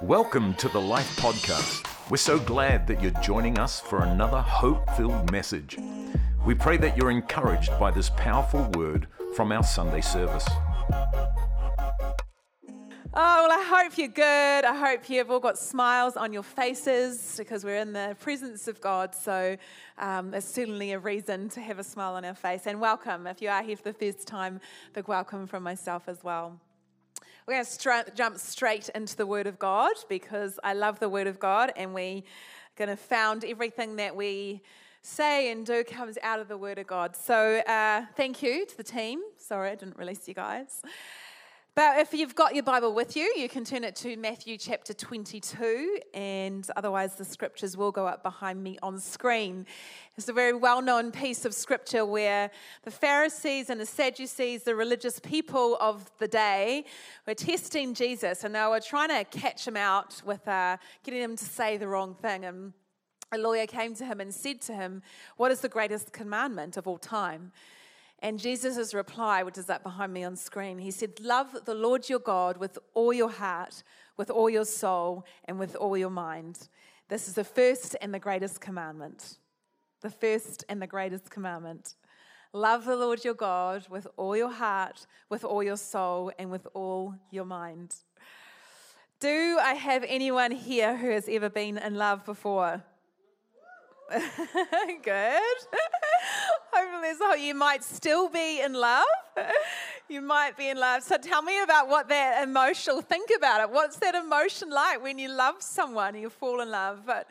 Welcome to the Life Podcast. We're so glad that you're joining us for another hope filled message. We pray that you're encouraged by this powerful word from our Sunday service. Oh, well, I hope you're good. I hope you've all got smiles on your faces because we're in the presence of God. So um, there's certainly a reason to have a smile on our face. And welcome. If you are here for the first time, big welcome from myself as well. We're going to stra- jump straight into the Word of God because I love the Word of God, and we're going to found everything that we say and do comes out of the Word of God. So, uh, thank you to the team. Sorry, I didn't release you guys. But if you've got your Bible with you, you can turn it to Matthew chapter 22, and otherwise, the scriptures will go up behind me on screen. It's a very well known piece of scripture where the Pharisees and the Sadducees, the religious people of the day, were testing Jesus, and they were trying to catch him out with uh, getting him to say the wrong thing. And a lawyer came to him and said to him, What is the greatest commandment of all time? And Jesus' reply, which is up behind me on screen, he said, Love the Lord your God with all your heart, with all your soul, and with all your mind. This is the first and the greatest commandment. The first and the greatest commandment. Love the Lord your God with all your heart, with all your soul, and with all your mind. Do I have anyone here who has ever been in love before? Good. Hopefully, so you might still be in love. You might be in love. So tell me about what that emotional. Think about it. What's that emotion like when you love someone and you fall in love? But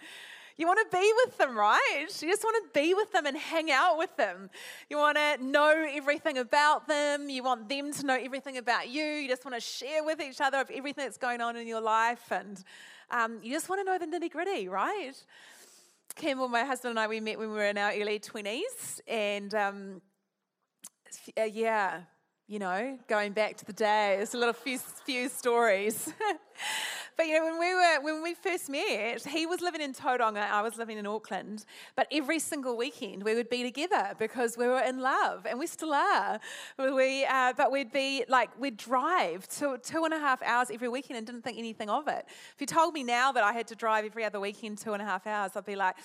you want to be with them, right? You just want to be with them and hang out with them. You want to know everything about them. You want them to know everything about you. You just want to share with each other of everything that's going on in your life, and um, you just want to know the nitty gritty, right? Campbell, my husband and I, we met when we were in our early 20s. And um, uh, yeah, you know, going back to the day, a little few, few stories. but you know, when we were when we first met, he was living in Tauranga, I was living in Auckland. But every single weekend we would be together because we were in love, and we still are. We, uh, but we'd be like we'd drive two two and a half hours every weekend and didn't think anything of it. If you told me now that I had to drive every other weekend two and a half hours, I'd be like,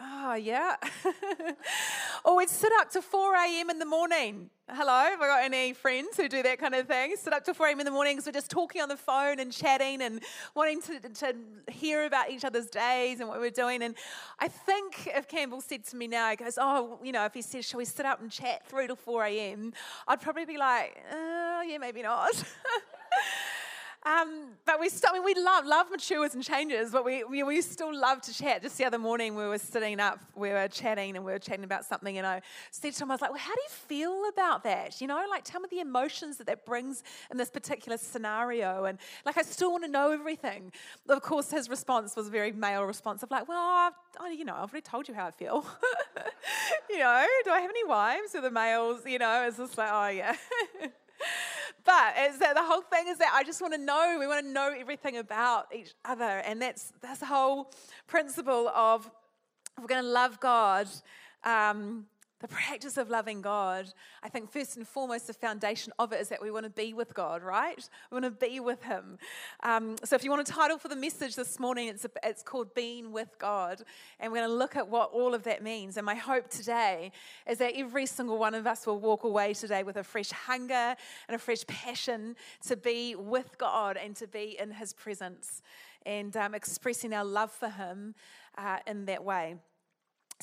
oh yeah. or we'd sit up to 4 a.m. in the morning Hello, have I got any friends who do that kind of thing? Sit up till 4 a.m. in the morning because we're just talking on the phone and chatting and wanting to, to hear about each other's days and what we're doing. And I think if Campbell said to me now, he goes, Oh, you know, if he says, Shall we sit up and chat 3 to 4 a.m., I'd probably be like, uh, Yeah, maybe not. Um, but we still, I mean, we love, love matures and changes, but we, we, we, still love to chat. Just the other morning, we were sitting up, we were chatting, and we were chatting about something, and I said to him, I was like, well, how do you feel about that? You know, like, tell me the emotions that that brings in this particular scenario. And, like, I still want to know everything. Of course, his response was a very male response of, like, well, I've, you know, I've already told you how I feel. you know, do I have any wives? Or the males, you know, it's just like, oh, yeah. but that the whole thing is that I just want to know. We want to know everything about each other, and that's that's the whole principle of we're going to love God. Um, the practice of loving God, I think first and foremost, the foundation of it is that we want to be with God, right? We want to be with Him. Um, so, if you want a title for the message this morning, it's, a, it's called Being with God. And we're going to look at what all of that means. And my hope today is that every single one of us will walk away today with a fresh hunger and a fresh passion to be with God and to be in His presence and um, expressing our love for Him uh, in that way.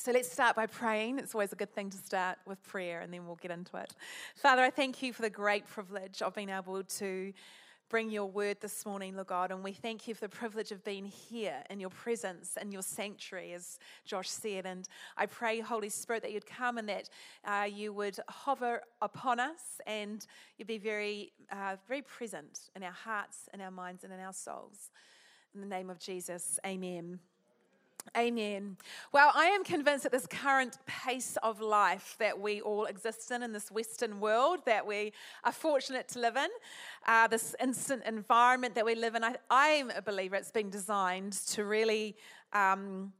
So let's start by praying. It's always a good thing to start with prayer, and then we'll get into it. Father, I thank you for the great privilege of being able to bring your word this morning, Lord God. And we thank you for the privilege of being here in your presence, and your sanctuary, as Josh said. And I pray, Holy Spirit, that you'd come and that uh, you would hover upon us and you'd be very, uh, very present in our hearts, in our minds, and in our souls. In the name of Jesus, amen. Amen. Well, I am convinced that this current pace of life that we all exist in, in this Western world that we are fortunate to live in, uh, this instant environment that we live in, I, I'm a believer it's been designed to really. Um,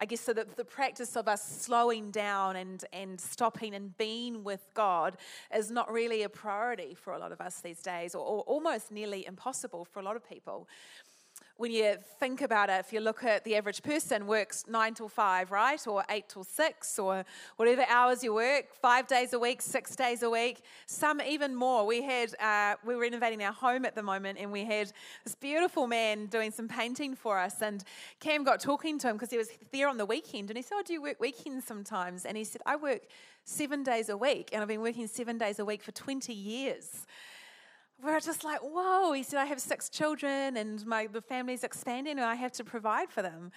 I guess so that the practice of us slowing down and, and stopping and being with God is not really a priority for a lot of us these days, or, or almost nearly impossible for a lot of people when you think about it, if you look at the average person, works nine till five, right? Or eight till six, or whatever hours you work, five days a week, six days a week, some even more. We had, uh, we were renovating our home at the moment, and we had this beautiful man doing some painting for us. And Cam got talking to him because he was there on the weekend, and he said, Oh, do you work weekends sometimes? And he said, I work seven days a week, and I've been working seven days a week for 20 years we're just like, whoa. He said, I have six children and my the family's expanding and I have to provide for them.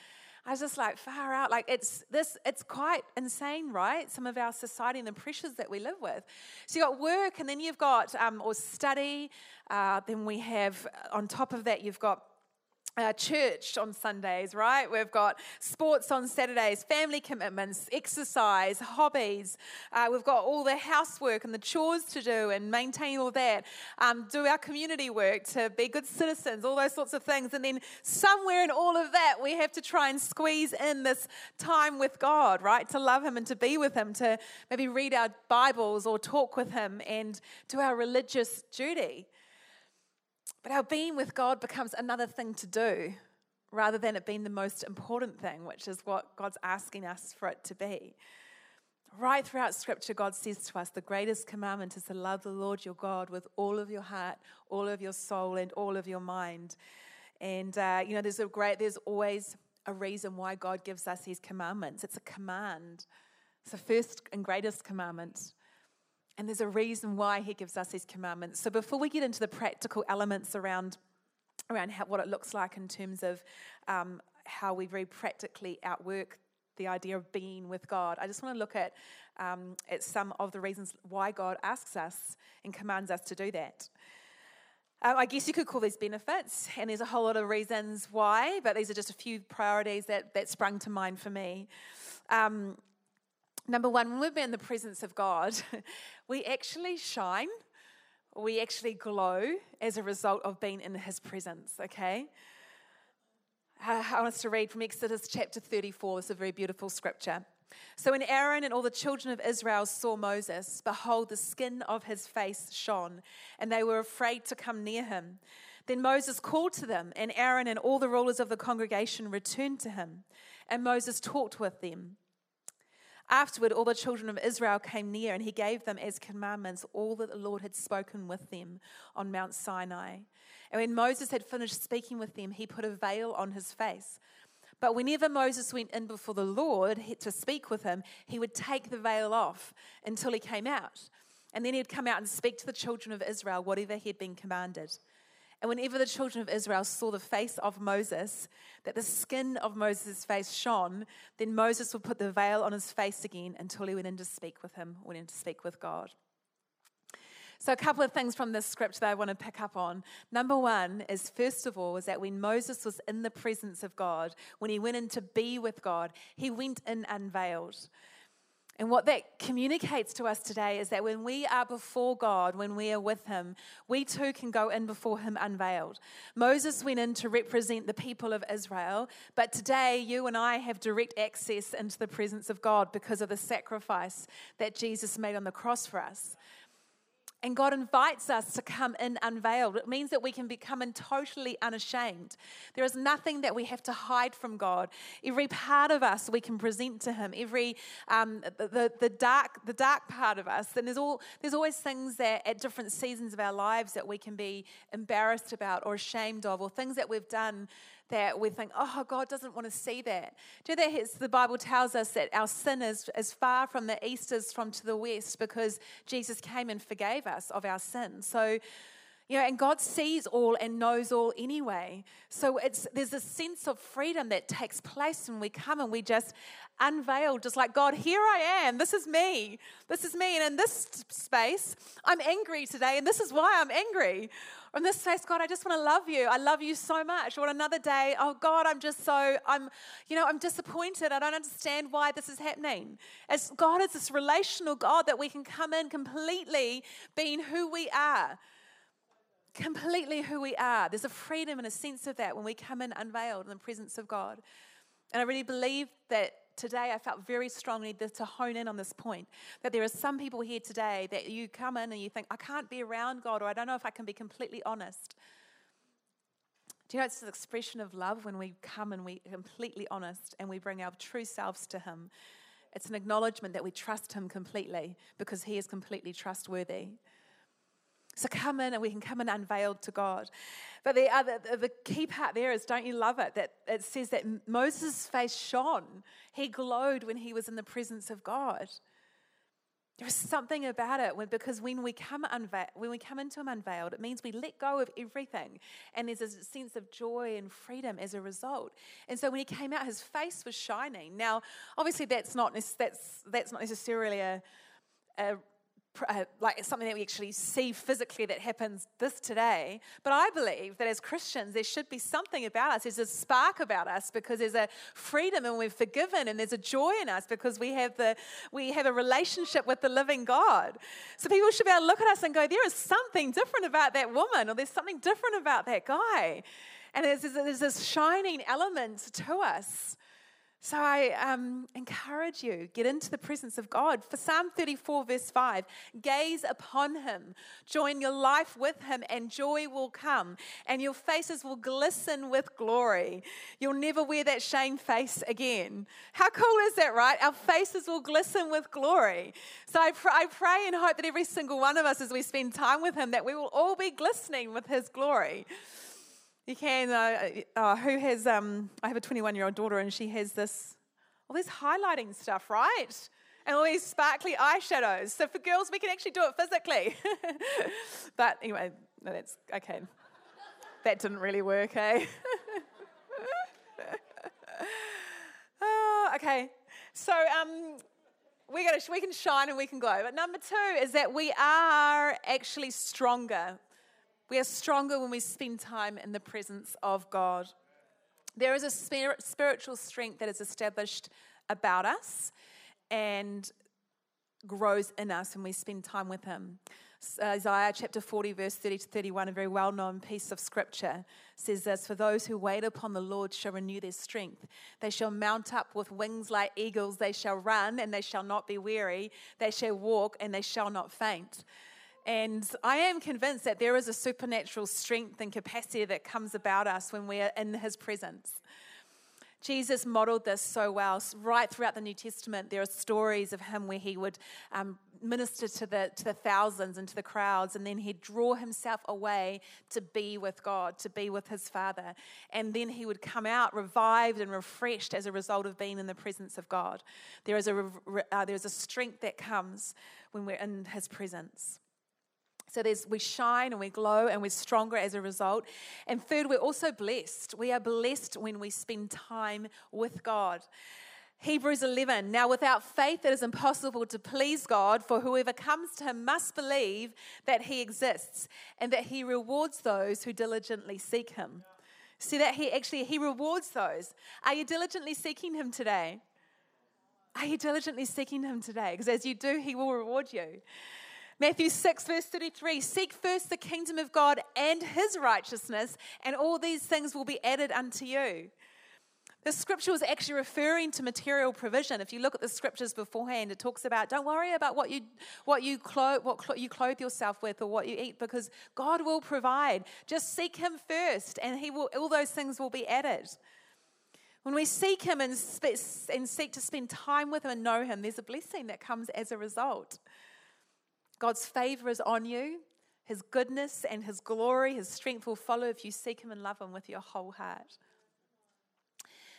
I was just like, far out. Like it's this, it's quite insane, right? Some of our society and the pressures that we live with. So you've got work and then you've got um, or study. Uh, then we have on top of that, you've got uh, church on Sundays, right? We've got sports on Saturdays, family commitments, exercise, hobbies. Uh, we've got all the housework and the chores to do and maintain all that. Um, do our community work to be good citizens, all those sorts of things. And then somewhere in all of that, we have to try and squeeze in this time with God, right? To love Him and to be with Him, to maybe read our Bibles or talk with Him and do our religious duty. But our being with God becomes another thing to do rather than it being the most important thing, which is what God's asking us for it to be. Right throughout Scripture, God says to us, the greatest commandment is to love the Lord your God with all of your heart, all of your soul, and all of your mind. And uh, you know, there's a great, there's always a reason why God gives us these commandments. It's a command. It's the first and greatest commandment. And there's a reason why he gives us these commandments. So before we get into the practical elements around, around how, what it looks like in terms of um, how we very practically outwork the idea of being with God, I just want to look at, um, at some of the reasons why God asks us and commands us to do that. Um, I guess you could call these benefits, and there's a whole lot of reasons why, but these are just a few priorities that, that sprung to mind for me. Um, Number one, when we're in the presence of God, we actually shine, we actually glow as a result of being in His presence, okay? Uh, I want us to read from Exodus chapter 34. It's a very beautiful scripture. So when Aaron and all the children of Israel saw Moses, behold, the skin of his face shone, and they were afraid to come near him. Then Moses called to them, and Aaron and all the rulers of the congregation returned to him, and Moses talked with them. Afterward, all the children of Israel came near, and he gave them as commandments all that the Lord had spoken with them on Mount Sinai. And when Moses had finished speaking with them, he put a veil on his face. But whenever Moses went in before the Lord to speak with him, he would take the veil off until he came out. And then he'd come out and speak to the children of Israel whatever he had been commanded. And whenever the children of Israel saw the face of Moses, that the skin of Moses' face shone, then Moses would put the veil on his face again until he went in to speak with him, went in to speak with God. So, a couple of things from this script that I want to pick up on. Number one is, first of all, is that when Moses was in the presence of God, when he went in to be with God, he went in unveiled. And what that communicates to us today is that when we are before God, when we are with Him, we too can go in before Him unveiled. Moses went in to represent the people of Israel, but today you and I have direct access into the presence of God because of the sacrifice that Jesus made on the cross for us. And God invites us to come in unveiled. It means that we can become in totally unashamed. There is nothing that we have to hide from God. Every part of us we can present to Him. Every um, the, the, dark the dark part of us. And there's all there's always things that at different seasons of our lives that we can be embarrassed about or ashamed of, or things that we've done that we think, oh, God doesn't want to see that. Do you know that the Bible tells us that our sin is as far from the east as from to the west because Jesus came and forgave us of our sin. So, you know, and God sees all and knows all anyway. So it's there's a sense of freedom that takes place when we come and we just unveil, just like God, here I am. This is me. This is me. And in this space, I'm angry today, and this is why I'm angry. From this space, God, I just want to love you. I love you so much. Or another day, oh God, I'm just so, I'm, you know, I'm disappointed. I don't understand why this is happening. As God is this relational God that we can come in completely being who we are. Completely who we are. There's a freedom and a sense of that when we come in unveiled in the presence of God. And I really believe that today I felt very strongly to hone in on this point that there are some people here today that you come in and you think, I can't be around God, or I don't know if I can be completely honest. Do you know it's an expression of love when we come and we are completely honest and we bring our true selves to Him? It's an acknowledgement that we trust Him completely because He is completely trustworthy. So come in and we can come in unveiled to God. But the, other, the key part there is don't you love it? That it says that Moses' face shone. He glowed when he was in the presence of God. There's something about it when, because when we come unveiled, when we come into Him unveiled, it means we let go of everything, and there's a sense of joy and freedom as a result. And so when He came out, His face was shining. Now, obviously, that's not that's that's not necessarily a, a uh, like something that we actually see physically that happens this today. But I believe that as Christians, there should be something about us. There's a spark about us because there's a freedom and we're forgiven, and there's a joy in us because we have the we have a relationship with the living God. So people should be able to look at us and go, "There is something different about that woman, or there's something different about that guy," and there's, there's this shining element to us. So I um, encourage you, get into the presence of God. For Psalm 34, verse 5, gaze upon him, join your life with him, and joy will come, and your faces will glisten with glory. You'll never wear that shame face again. How cool is that, right? Our faces will glisten with glory. So I, pr- I pray and hope that every single one of us, as we spend time with him, that we will all be glistening with his glory. You can. Uh, uh, who has? Um, I have a 21 year old daughter, and she has this all this highlighting stuff, right? And all these sparkly eyeshadows. So for girls, we can actually do it physically. but anyway, no, that's okay. That didn't really work, eh? oh, okay. So um, we, gotta, we can shine and we can glow. But number two is that we are actually stronger we are stronger when we spend time in the presence of God. There is a spirit, spiritual strength that is established about us and grows in us when we spend time with Him. Isaiah chapter 40, verse 30 to 31, a very well known piece of scripture, says this For those who wait upon the Lord shall renew their strength. They shall mount up with wings like eagles. They shall run and they shall not be weary. They shall walk and they shall not faint. And I am convinced that there is a supernatural strength and capacity that comes about us when we are in His presence. Jesus modeled this so well. Right throughout the New Testament, there are stories of him where he would um, minister to the, to the thousands and to the crowds, and then he'd draw himself away to be with God, to be with his Father. And then he would come out revived and refreshed as a result of being in the presence of God. There is a, uh, there is a strength that comes when we're in his presence. So there's, we shine and we glow and we're stronger as a result. And third, we're also blessed. We are blessed when we spend time with God. Hebrews 11. Now, without faith, it is impossible to please God, for whoever comes to him must believe that he exists and that he rewards those who diligently seek him. See that he actually he rewards those. Are you diligently seeking him today? Are you diligently seeking him today? Because as you do, he will reward you. Matthew 6, verse 33 Seek first the kingdom of God and his righteousness, and all these things will be added unto you. The scripture was actually referring to material provision. If you look at the scriptures beforehand, it talks about don't worry about what you what you clothe what cl- you clothe yourself with or what you eat because God will provide. Just seek Him first, and He will all those things will be added. When we seek Him and, spe- and seek to spend time with Him and know Him, there's a blessing that comes as a result. God's favor is on you. His goodness and His glory, His strength will follow if you seek Him and love Him with your whole heart.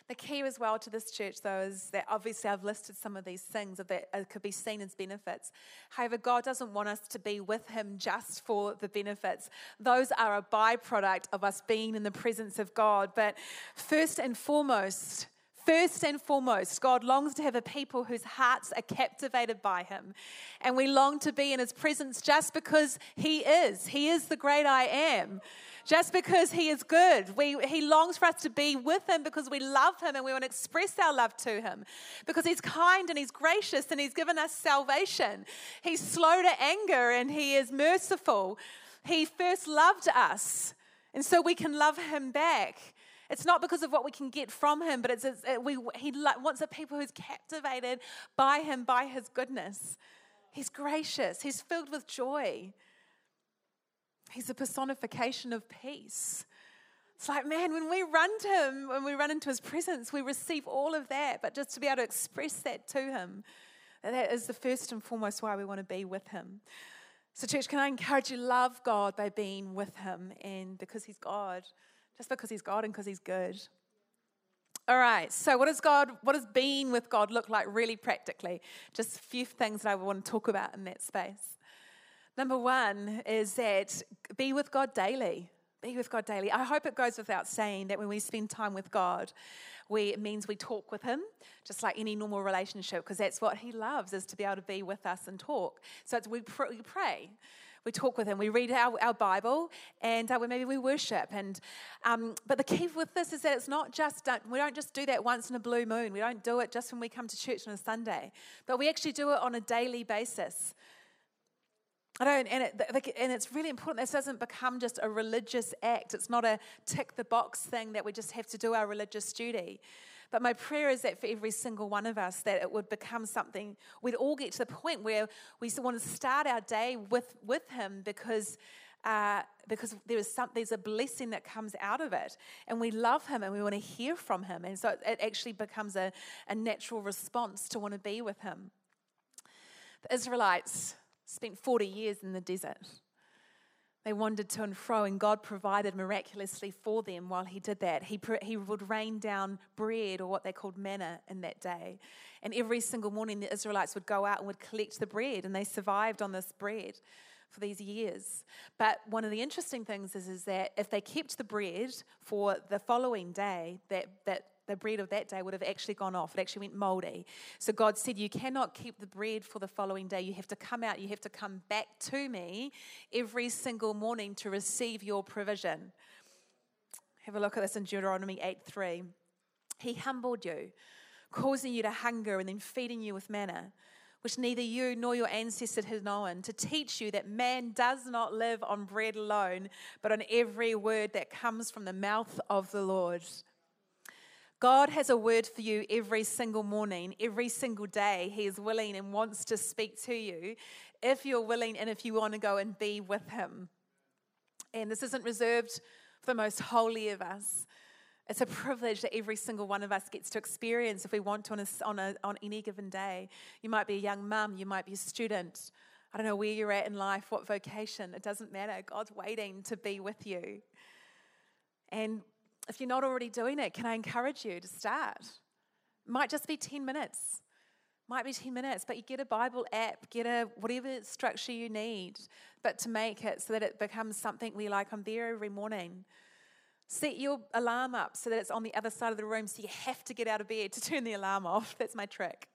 The key as well to this church, though, is that obviously I've listed some of these things that uh, could be seen as benefits. However, God doesn't want us to be with Him just for the benefits. Those are a byproduct of us being in the presence of God. But first and foremost, First and foremost, God longs to have a people whose hearts are captivated by Him. And we long to be in His presence just because He is. He is the great I am. Just because He is good. We, he longs for us to be with Him because we love Him and we want to express our love to Him. Because He's kind and He's gracious and He's given us salvation. He's slow to anger and He is merciful. He first loved us. And so we can love Him back. It's not because of what we can get from him, but it's, it's it, we, he wants a people who's captivated by him, by his goodness. He's gracious, he's filled with joy. He's a personification of peace. It's like, man, when we run to Him, when we run into His presence, we receive all of that. But just to be able to express that to Him, that is the first and foremost why we want to be with Him. So, church, can I encourage you love God by being with Him and because He's God, just because He's God and because He's good. All right, so what does God, what does being with God look like really practically? Just a few things that I want to talk about in that space. Number one is that be with God daily. Be with God daily. I hope it goes without saying that when we spend time with God, we, it means we talk with Him, just like any normal relationship, because that's what He loves is to be able to be with us and talk. So it's, we, pr- we pray we talk with him, we read our, our Bible, and uh, maybe we worship. And um, but the key with this is that it's not just we don't just do that once in a blue moon. We don't do it just when we come to church on a Sunday, but we actually do it on a daily basis. I don't, and, it, and it's really important. This doesn't become just a religious act. It's not a tick the box thing that we just have to do our religious duty. But my prayer is that for every single one of us, that it would become something, we'd all get to the point where we want to start our day with, with Him because. Uh, because there is some, there's a blessing that comes out of it, and we love Him and we want to hear from Him, and so it, it actually becomes a, a natural response to want to be with Him. The Israelites spent 40 years in the desert. They wandered to and fro, and God provided miraculously for them while He did that. He, he would rain down bread, or what they called manna, in that day. And every single morning, the Israelites would go out and would collect the bread, and they survived on this bread for these years. But one of the interesting things is, is that if they kept the bread for the following day, that, that the bread of that day would have actually gone off. It actually went moldy. So God said, You cannot keep the bread for the following day. You have to come out, you have to come back to me every single morning to receive your provision. Have a look at this in Deuteronomy 8 3. He humbled you, causing you to hunger and then feeding you with manna which neither you nor your ancestors had known, to teach you that man does not live on bread alone, but on every word that comes from the mouth of the Lord. God has a word for you every single morning, every single day. He is willing and wants to speak to you if you're willing and if you want to go and be with Him. And this isn't reserved for the most holy of us. It's a privilege that every single one of us gets to experience if we want to on, a, on, a, on any given day. You might be a young mum, you might be a student. I don't know where you're at in life, what vocation, it doesn't matter. God's waiting to be with you. And if you're not already doing it, can I encourage you to start? It might just be 10 minutes. Might be 10 minutes, but you get a Bible app, get a whatever structure you need, but to make it so that it becomes something we like, I'm there every morning. Set your alarm up so that it's on the other side of the room so you have to get out of bed to turn the alarm off. That's my trick.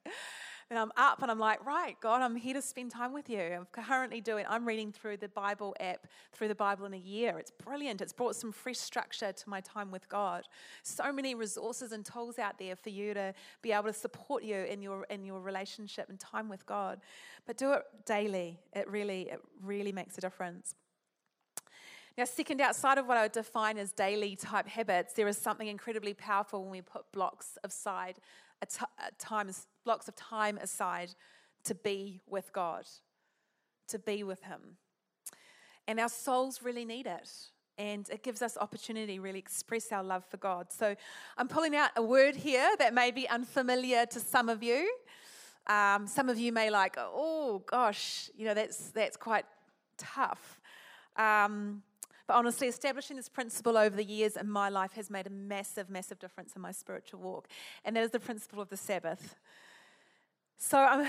And I'm up and I'm like, right, God, I'm here to spend time with you. I'm currently doing, I'm reading through the Bible app, through the Bible in a year. It's brilliant. It's brought some fresh structure to my time with God. So many resources and tools out there for you to be able to support you in your in your relationship and time with God. But do it daily. It really, it really makes a difference. Now, second, outside of what I would define as daily type habits, there is something incredibly powerful when we put blocks aside times, blocks of time aside to be with God, to be with Him. And our souls really need it. And it gives us opportunity to really express our love for God. So I'm pulling out a word here that may be unfamiliar to some of you. Um, some of you may like, oh gosh, you know, that's, that's quite tough. Um, but honestly, establishing this principle over the years in my life has made a massive, massive difference in my spiritual walk. And that is the principle of the Sabbath. So um,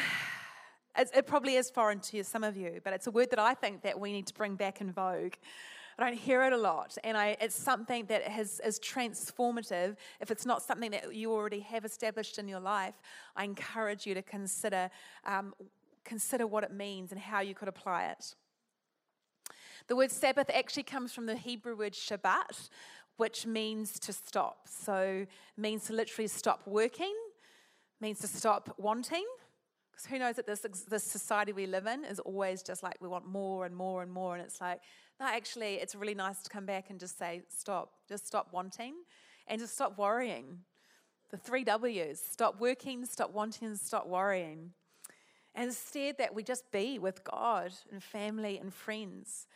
it probably is foreign to some of you, but it's a word that I think that we need to bring back in vogue. I don't hear it a lot, and I, it's something that has, is transformative. If it's not something that you already have established in your life, I encourage you to consider, um, consider what it means and how you could apply it. The word Sabbath actually comes from the Hebrew word Shabbat, which means to stop. So means to literally stop working, means to stop wanting. Because who knows that this, this society we live in is always just like we want more and more and more. And it's like, no, actually, it's really nice to come back and just say, stop. Just stop wanting and just stop worrying. The three W's stop working, stop wanting, and stop worrying. And instead, that we just be with God and family and friends.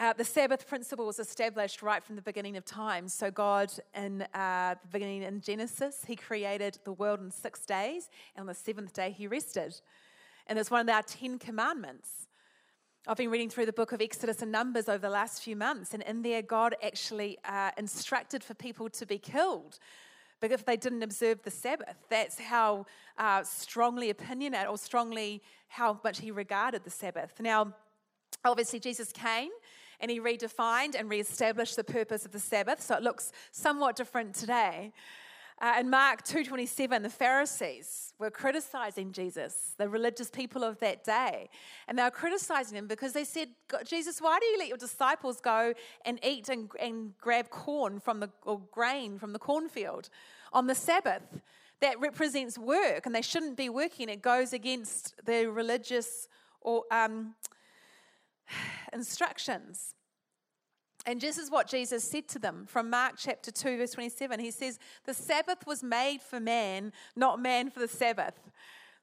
Uh, the Sabbath principle was established right from the beginning of time. So, God, in uh, the beginning in Genesis, He created the world in six days, and on the seventh day, He rested. And it's one of our Ten Commandments. I've been reading through the book of Exodus and Numbers over the last few months, and in there, God actually uh, instructed for people to be killed but if they didn't observe the Sabbath. That's how uh, strongly opinionated or strongly how much he regarded the Sabbath. Now, obviously, Jesus came and he redefined and reestablished the purpose of the Sabbath, so it looks somewhat different today. Uh, in Mark 2:27, the Pharisees were criticizing Jesus, the religious people of that day, and they were criticizing him because they said, "Jesus, why do you let your disciples go and eat and, and grab corn from the or grain from the cornfield on the Sabbath? That represents work, and they shouldn't be working. It goes against the religious or um, instructions." And this is what Jesus said to them from Mark chapter 2, verse 27. He says, The Sabbath was made for man, not man for the Sabbath.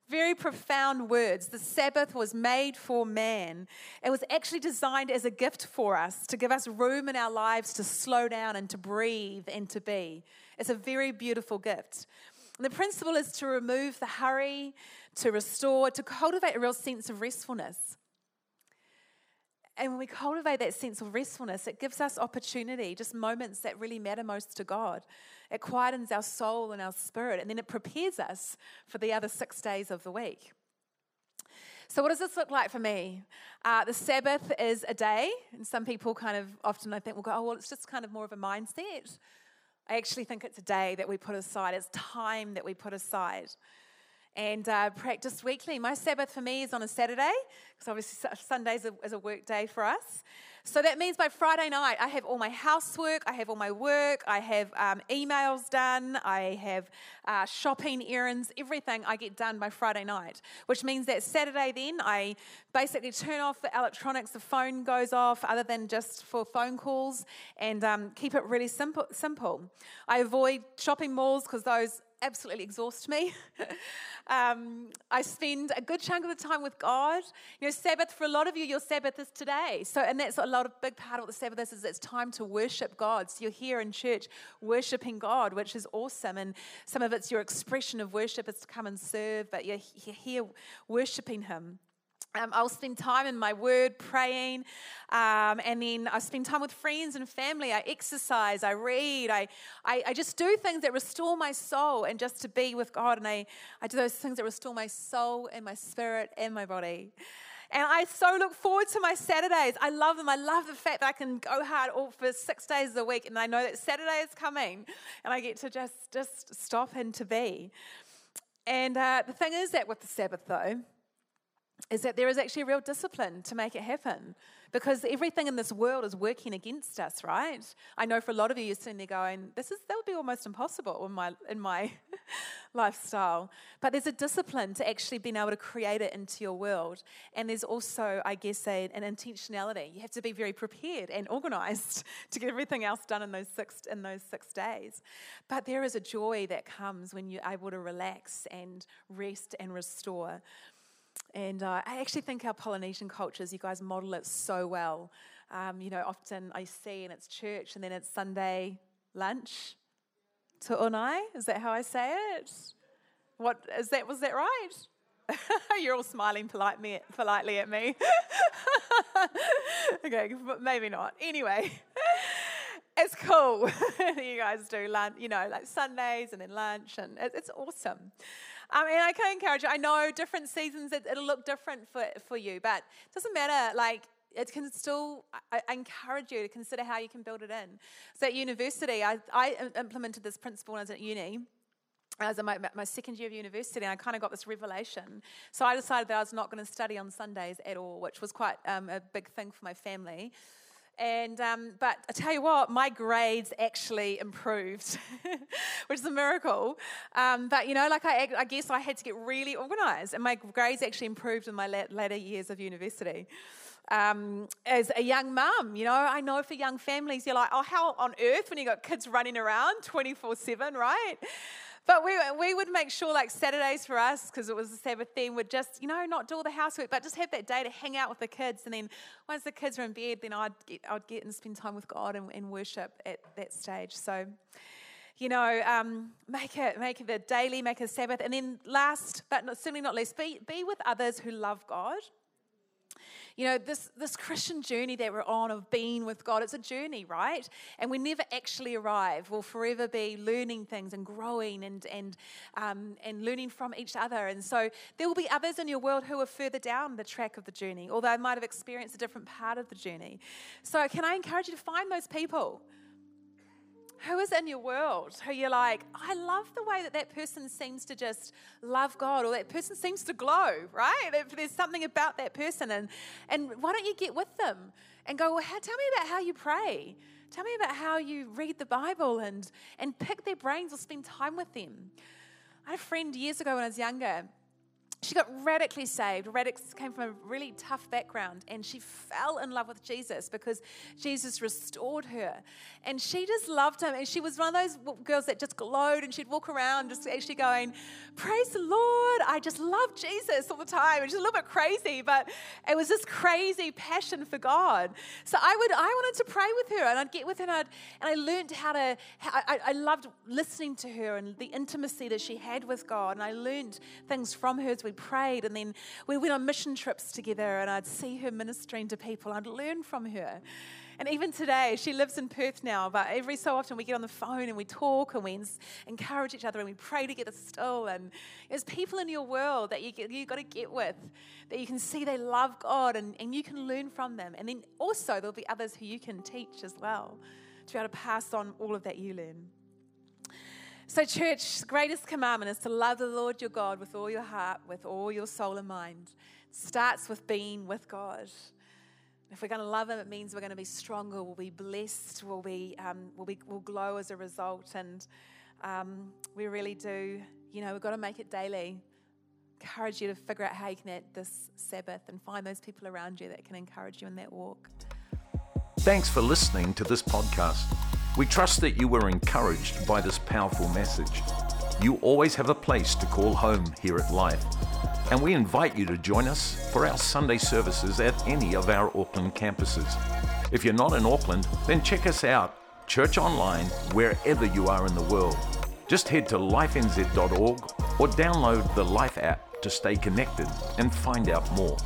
Very profound words. The Sabbath was made for man. It was actually designed as a gift for us to give us room in our lives to slow down and to breathe and to be. It's a very beautiful gift. And the principle is to remove the hurry, to restore, to cultivate a real sense of restfulness. And when we cultivate that sense of restfulness, it gives us opportunity, just moments that really matter most to God. It quietens our soul and our spirit, and then it prepares us for the other six days of the week. So, what does this look like for me? Uh, the Sabbath is a day, and some people kind of often I think will go, oh, well, it's just kind of more of a mindset. I actually think it's a day that we put aside, it's time that we put aside and uh, practice weekly. My Sabbath for me is on a Saturday, because obviously Sunday is a work day for us. So that means by Friday night, I have all my housework, I have all my work, I have um, emails done, I have uh, shopping errands, everything I get done by Friday night. Which means that Saturday, then, I basically turn off the electronics, the phone goes off, other than just for phone calls, and um, keep it really simple. simple. I avoid shopping malls because those absolutely exhaust me. um, I spend a good chunk of the time with God. You know, Sabbath, for a lot of you, your Sabbath is today. So, and that's a lot of big part of what the Sabbath is, is it's time to worship God. So you're here in church worshiping God, which is awesome. And some of it's your expression of worship is to come and serve, but you're, you're here worshiping Him. Um, I'll spend time in my word praying, um, and then I spend time with friends and family. I exercise, I read, I, I, I, just do things that restore my soul and just to be with God. And I, I do those things that restore my soul and my spirit and my body. And I so look forward to my Saturdays. I love them. I love the fact that I can go hard all for six days a week, and I know that Saturday is coming, and I get to just just stop and to be. And uh, the thing is that with the Sabbath, though is that there is actually a real discipline to make it happen because everything in this world is working against us, right? I know for a lot of you, you're sitting there going, "This is that would be almost impossible in my in my lifestyle." But there's a discipline to actually being able to create it into your world, and there's also, I guess, a, an intentionality. You have to be very prepared and organised to get everything else done in those six in those six days. But there is a joy that comes when you're able to relax and rest and restore. And uh, I actually think our Polynesian cultures, you guys model it so well. Um, you know, often I see and it's church and then it's Sunday lunch. Tu'unai, is that how I say it? What is that? Was that right? You're all smiling polite me, politely at me. okay, maybe not. Anyway, it's cool. you guys do lunch, you know, like Sundays and then lunch, and it's awesome. I mean, I can encourage you. I know different seasons, it, will look different for, for you, but it doesn't matter. Like, it can still, I, I, encourage you to consider how you can build it in. So at university, I, I implemented this principle when I was at uni. i As my, my second year of university, and I kind of got this revelation. So I decided that I was not going to study on Sundays at all, which was quite um, a big thing for my family. And um, but I tell you what, my grades actually improved, which is a miracle. Um, but you know, like I, I, guess I had to get really organised, and my grades actually improved in my later years of university. um, as a young mum. You know, I know for young families, you're like, oh, how on earth when you got kids running around 24 7, right? But we, we would make sure, like Saturdays for us, because it was the Sabbath theme, would just, you know, not do all the housework, but just have that day to hang out with the kids. And then once the kids were in bed, then I'd get, I'd get and spend time with God and, and worship at that stage. So, you know, um, make it make it a daily, make a Sabbath. And then last, but not, certainly not least, be, be with others who love God. You know, this, this Christian journey that we're on of being with God, it's a journey, right? And we never actually arrive. We'll forever be learning things and growing and, and, um, and learning from each other. And so there will be others in your world who are further down the track of the journey, although they might have experienced a different part of the journey. So can I encourage you to find those people? Who is in your world who you're like, I love the way that that person seems to just love God or that person seems to glow, right? There's something about that person. And, and why don't you get with them and go, well, how, tell me about how you pray. Tell me about how you read the Bible and, and pick their brains or spend time with them. I had a friend years ago when I was younger she got radically saved. Radix came from a really tough background, and she fell in love with Jesus because Jesus restored her. And she just loved him. And she was one of those girls that just glowed, and she'd walk around just actually going, Praise the Lord. I just love Jesus all the time. And she's a little bit crazy, but it was this crazy passion for God. So I would, I wanted to pray with her, and I'd get with her, and, I'd, and I learned how to, I, I loved listening to her and the intimacy that she had with God. And I learned things from her we prayed, and then we went on mission trips together, and I'd see her ministering to people. I'd learn from her. And even today, she lives in Perth now, but every so often we get on the phone and we talk and we encourage each other and we pray together still. And there's people in your world that you you've got to get with, that you can see they love God and, and you can learn from them. And then also, there'll be others who you can teach as well to be able to pass on all of that you learn. So, church, greatest commandment is to love the Lord your God with all your heart, with all your soul and mind. It starts with being with God. If we're going to love Him, it means we're going to be stronger. We'll be blessed. We'll be, um, we'll be, we'll glow as a result. And um, we really do. You know, we've got to make it daily. Encourage you to figure out how you can add this Sabbath and find those people around you that can encourage you in that walk. Thanks for listening to this podcast. We trust that you were encouraged by this powerful message. You always have a place to call home here at Life, and we invite you to join us for our Sunday services at any of our Auckland campuses. If you're not in Auckland, then check us out, church online, wherever you are in the world. Just head to lifenz.org or download the Life app to stay connected and find out more.